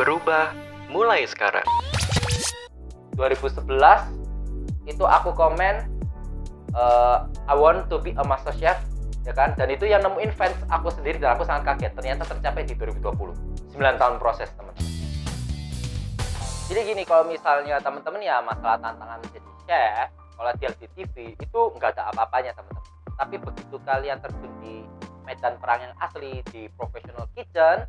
Berubah mulai sekarang. 2011 itu aku komen uh, I want to be a master chef ya kan? Dan itu yang nemuin fans aku sendiri dan aku sangat kaget. Ternyata tercapai di 2020 9 tahun proses teman-teman. Jadi gini kalau misalnya teman-teman ya masalah tantangan menjadi chef kalau di TV itu nggak ada apa-apanya teman-teman. Tapi begitu kalian terjun di medan perang yang asli di professional kitchen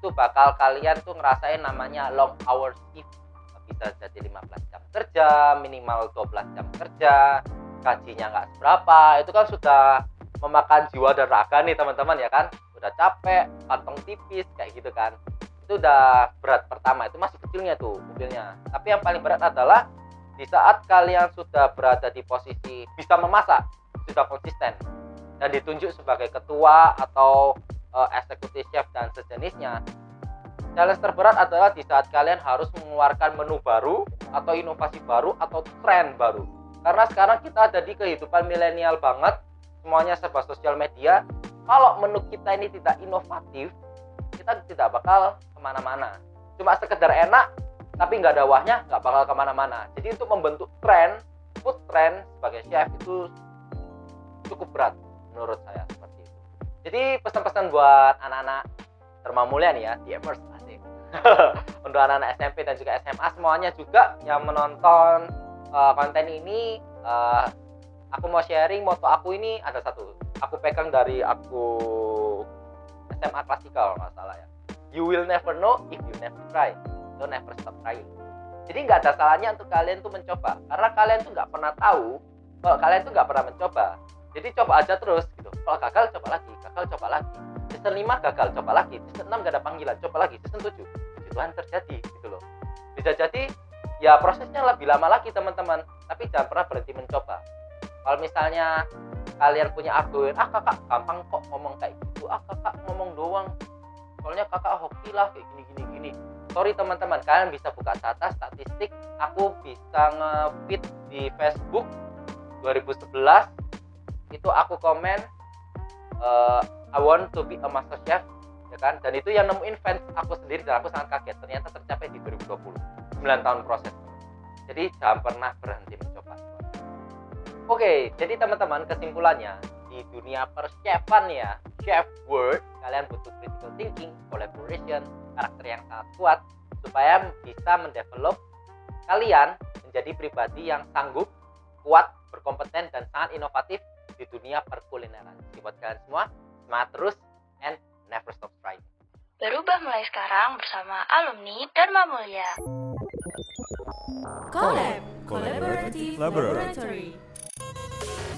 itu bakal kalian tuh ngerasain namanya long hours shift. Bisa jadi 15 jam kerja minimal 12 jam kerja gajinya nggak seberapa. Itu kan sudah memakan jiwa dan raga nih teman-teman ya kan? Udah capek kantong tipis kayak gitu kan. Itu udah berat pertama itu masih kecilnya tuh mobilnya. Tapi yang paling berat adalah di saat kalian sudah berada di posisi bisa memasak sudah konsisten dan ditunjuk sebagai ketua atau uh, executive chef dan sejenisnya challenge terberat adalah di saat kalian harus mengeluarkan menu baru atau inovasi baru atau tren baru. Karena sekarang kita ada di kehidupan milenial banget semuanya serba sosial media kalau menu kita ini tidak inovatif kita tidak bakal ke mana-mana. Cuma sekedar enak tapi nggak ada wahnya nggak bakal ke mana-mana. Jadi untuk membentuk tren food trend sebagai chef itu cukup berat menurut saya jadi pesan-pesan buat anak-anak termamulia nih ya di asik. Untuk anak-anak SMP dan juga SMA semuanya juga yang menonton uh, konten ini uh, aku mau sharing moto aku ini ada satu. Aku pegang dari aku SMA klasikal nggak salah ya. You will never know if you never try. Don't never stop trying. Jadi nggak ada salahnya untuk kalian tuh mencoba. Karena kalian tuh nggak pernah tahu kalau kalian tuh nggak pernah mencoba. Jadi coba aja terus kalau gagal coba lagi. Gagal coba lagi. Season 5 gagal coba lagi. Season 6 gak ada panggilan coba lagi. Season 7 Tuhan terjadi gitu loh. Bisa jadi ya prosesnya lebih lama lagi teman-teman. Tapi jangan pernah berhenti mencoba. Kalau misalnya kalian punya argumen ah kakak gampang kok ngomong kayak gitu. Ah kakak ngomong doang. Soalnya kakak hoki lah kayak gini gini gini. Sorry teman-teman. Kalian bisa buka data statistik. Aku bisa nge-feed di Facebook 2011 itu aku komen uh, I want to be a master chef ya kan? Dan itu yang nemuin fans aku sendiri dan aku sangat kaget. Ternyata tercapai di 2020 9 tahun proses. Jadi jangan pernah berhenti mencoba. Oke, jadi teman-teman kesimpulannya di dunia perchefan ya, chef world, kalian butuh critical thinking, collaboration, karakter yang sangat kuat supaya bisa mendevelop kalian menjadi pribadi yang sanggup, kuat, berkompeten dan sangat inovatif di dunia perkulineran. Jadi buat kalian semua, semangat terus and never stop trying. Berubah mulai sekarang bersama alumni Dharma Mulia. Collab Collaborative Laboratory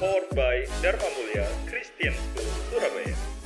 powered by Dharma Mulia Christian School, Surabaya.